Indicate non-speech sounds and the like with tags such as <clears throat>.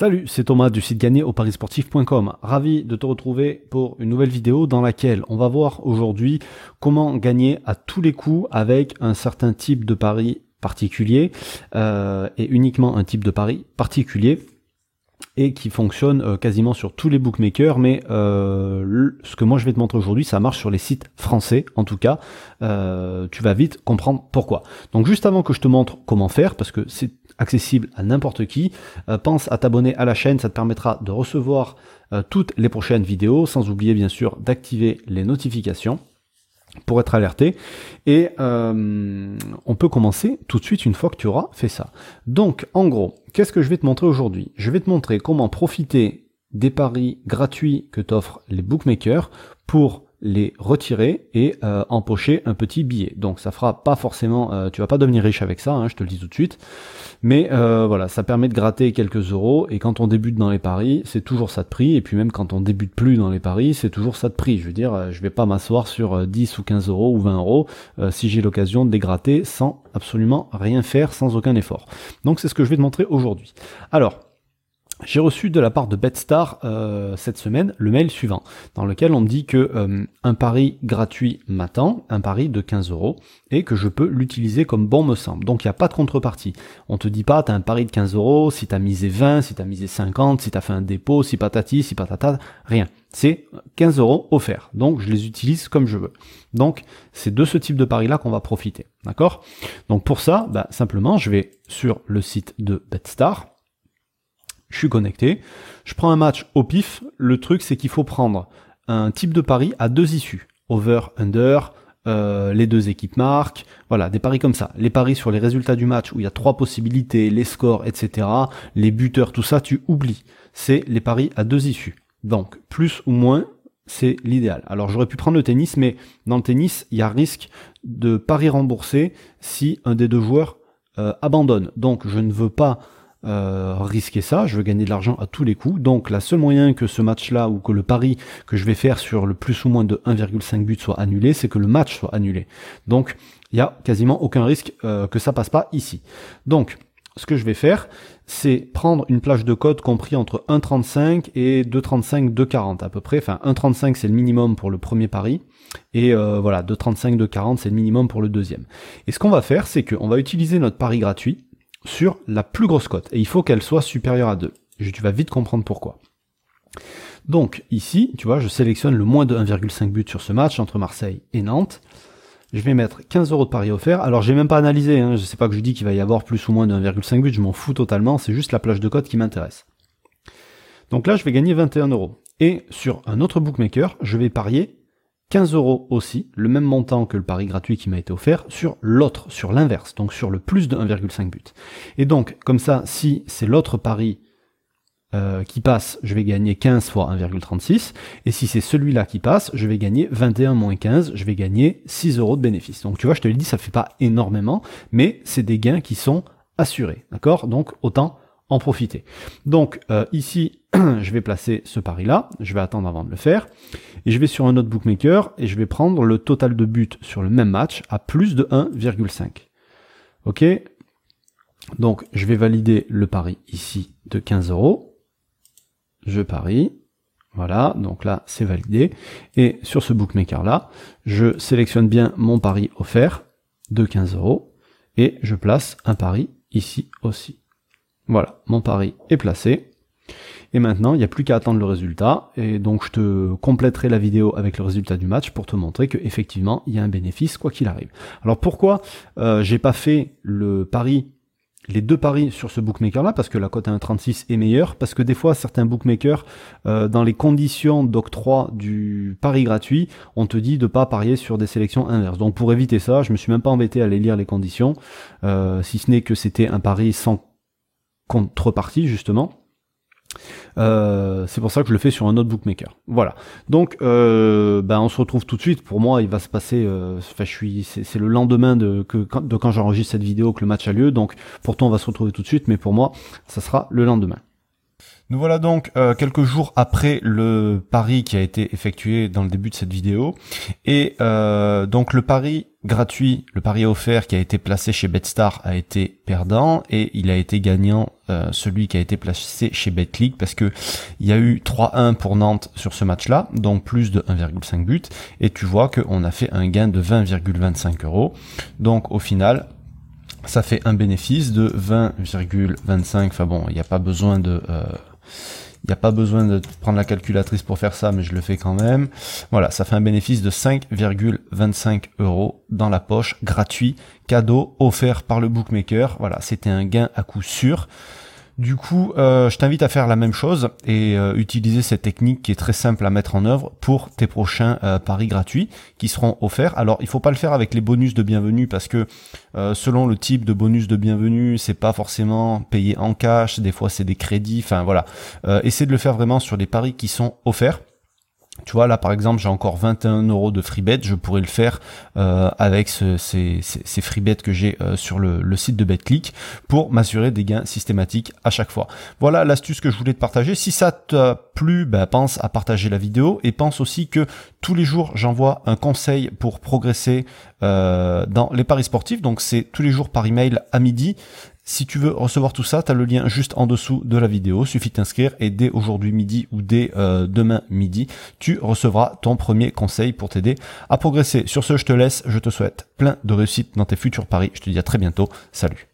Salut, c'est Thomas du site gagné au parisportif.com. Ravi de te retrouver pour une nouvelle vidéo dans laquelle on va voir aujourd'hui comment gagner à tous les coups avec un certain type de pari particulier euh, et uniquement un type de pari particulier et qui fonctionne euh, quasiment sur tous les bookmakers, mais euh, ce que moi je vais te montrer aujourd'hui, ça marche sur les sites français en tout cas. tu vas vite comprendre pourquoi. Donc juste avant que je te montre comment faire, parce que c'est accessible à n'importe qui. Euh, pense à t'abonner à la chaîne, ça te permettra de recevoir euh, toutes les prochaines vidéos, sans oublier bien sûr d'activer les notifications pour être alerté. Et euh, on peut commencer tout de suite une fois que tu auras fait ça. Donc en gros, qu'est-ce que je vais te montrer aujourd'hui? Je vais te montrer comment profiter des paris gratuits que t'offrent les bookmakers pour les retirer et euh, empocher un petit billet. Donc ça fera pas forcément, euh, tu vas pas devenir riche avec ça, hein, je te le dis tout de suite. Mais euh, voilà, ça permet de gratter quelques euros et quand on débute dans les paris, c'est toujours ça de prix. Et puis même quand on débute plus dans les paris, c'est toujours ça de prix. Je veux dire, je vais pas m'asseoir sur 10 ou 15 euros ou 20 euros si j'ai l'occasion de les gratter sans absolument rien faire, sans aucun effort. Donc c'est ce que je vais te montrer aujourd'hui. Alors, j'ai reçu de la part de BetStar euh, cette semaine le mail suivant, dans lequel on me dit que euh, un pari gratuit m'attend, un pari de 15 euros, et que je peux l'utiliser comme bon me semble. Donc il n'y a pas de contrepartie. On te dit pas, t'as un pari de 15 euros, si t'as misé 20, si t'as misé 50, si t'as fait un dépôt, si patati, si patata, rien. C'est 15 euros offerts. Donc je les utilise comme je veux. Donc c'est de ce type de pari-là qu'on va profiter. D'accord? Donc pour ça, bah, simplement, je vais sur le site de BetStar je suis connecté, je prends un match au pif, le truc c'est qu'il faut prendre un type de pari à deux issues, over, under, euh, les deux équipes marquent, voilà, des paris comme ça. Les paris sur les résultats du match où il y a trois possibilités, les scores, etc., les buteurs, tout ça, tu oublies. C'est les paris à deux issues. Donc, plus ou moins, c'est l'idéal. Alors j'aurais pu prendre le tennis, mais dans le tennis, il y a risque de paris remboursé si un des deux joueurs euh, abandonne. Donc je ne veux pas euh, risquer ça, je veux gagner de l'argent à tous les coups. Donc la seule moyen que ce match-là ou que le pari que je vais faire sur le plus ou moins de 1,5 but soit annulé, c'est que le match soit annulé. Donc il y a quasiment aucun risque euh, que ça passe pas ici. Donc ce que je vais faire, c'est prendre une plage de code compris entre 1,35 et 2,35, 2,40 à peu près. Enfin 1,35 c'est le minimum pour le premier pari. Et euh, voilà, 2,35, 2,40 c'est le minimum pour le deuxième. Et ce qu'on va faire, c'est qu'on va utiliser notre pari gratuit sur la plus grosse cote. Et il faut qu'elle soit supérieure à 2. tu vas vite comprendre pourquoi. Donc ici, tu vois, je sélectionne le moins de 1,5 but sur ce match entre Marseille et Nantes. Je vais mettre 15 euros de pari offert. Alors j'ai même pas analysé, hein. je sais pas que je dis qu'il va y avoir plus ou moins de 1,5 but, je m'en fous totalement, c'est juste la plage de cote qui m'intéresse. Donc là, je vais gagner 21 euros. Et sur un autre bookmaker, je vais parier 15 euros aussi, le même montant que le pari gratuit qui m'a été offert, sur l'autre, sur l'inverse, donc sur le plus de 1,5 but. Et donc, comme ça, si c'est l'autre pari euh, qui passe, je vais gagner 15 fois 1,36, et si c'est celui-là qui passe, je vais gagner 21 moins 15, je vais gagner 6 euros de bénéfice. Donc tu vois, je te l'ai dit, ça fait pas énormément, mais c'est des gains qui sont assurés, d'accord? Donc autant en profiter. Donc euh, ici, <clears throat> je vais placer ce pari-là, je vais attendre avant de le faire, et je vais sur un autre bookmaker, et je vais prendre le total de buts sur le même match à plus de 1,5. Ok? Donc je vais valider le pari ici de 15 euros. Je parie. Voilà, donc là c'est validé. Et sur ce bookmaker-là, je sélectionne bien mon pari offert de 15 euros, et je place un pari ici aussi. Voilà, mon pari est placé. Et maintenant, il n'y a plus qu'à attendre le résultat. Et donc, je te compléterai la vidéo avec le résultat du match pour te montrer qu'effectivement, il y a un bénéfice quoi qu'il arrive. Alors, pourquoi euh, j'ai pas fait le pari les deux paris sur ce bookmaker là parce que la cote à 1,36 est meilleure parce que des fois certains bookmakers euh, dans les conditions d'octroi du pari gratuit on te dit de pas parier sur des sélections inverses donc pour éviter ça je me suis même pas embêté à aller lire les conditions euh, si ce n'est que c'était un pari sans contrepartie justement. Euh, c'est pour ça que je le fais sur un autre bookmaker. Voilà. Donc, euh, ben on se retrouve tout de suite. Pour moi, il va se passer. Euh, je suis. C'est le lendemain de, que, de quand j'enregistre cette vidéo que le match a lieu. Donc, pourtant, on va se retrouver tout de suite. Mais pour moi, ça sera le lendemain. Nous voilà donc euh, quelques jours après le pari qui a été effectué dans le début de cette vidéo. Et euh, donc le pari gratuit, le pari offert qui a été placé chez Betstar a été perdant et il a été gagnant euh, celui qui a été placé chez Betclic parce que il y a eu 3-1 pour Nantes sur ce match-là, donc plus de 1,5 but. Et tu vois qu'on a fait un gain de 20,25 euros. Donc au final, ça fait un bénéfice de 20,25. Enfin bon, il n'y a pas besoin de il n'y a pas besoin de prendre la calculatrice pour faire ça, mais je le fais quand même. Voilà, ça fait un bénéfice de 5,25 euros dans la poche, gratuit, cadeau, offert par le bookmaker. Voilà, c'était un gain à coup sûr. Du coup, euh, je t'invite à faire la même chose et euh, utiliser cette technique qui est très simple à mettre en œuvre pour tes prochains euh, paris gratuits qui seront offerts. Alors, il faut pas le faire avec les bonus de bienvenue parce que selon le type de bonus de bienvenue, c'est pas forcément payé en cash. Des fois, c'est des crédits. Enfin, voilà. Essayez de le faire vraiment sur des paris qui sont offerts. Tu vois, là par exemple, j'ai encore 21 euros de free bet. Je pourrais le faire euh, avec ces, ces, free bets que j'ai euh, sur le, site de BetClick pour m'assurer des gains systématiques à chaque fois. Voilà l'astuce que je voulais te partager. Si ça t'a plu, bah, pense à partager la vidéo et pense aussi que tous les jours j'envoie un conseil pour progresser euh, dans les paris sportifs. Donc c'est tous les jours par email à midi. Si tu veux recevoir tout ça, tu as le lien juste en dessous de la vidéo. Suffit de t'inscrire et dès aujourd'hui midi ou dès euh, demain midi, tu recevras ton premier conseil pour t'aider à progresser. Sur ce, je te laisse. Je te souhaite plein de réussite dans tes futurs paris. Je te dis à très bientôt. Salut.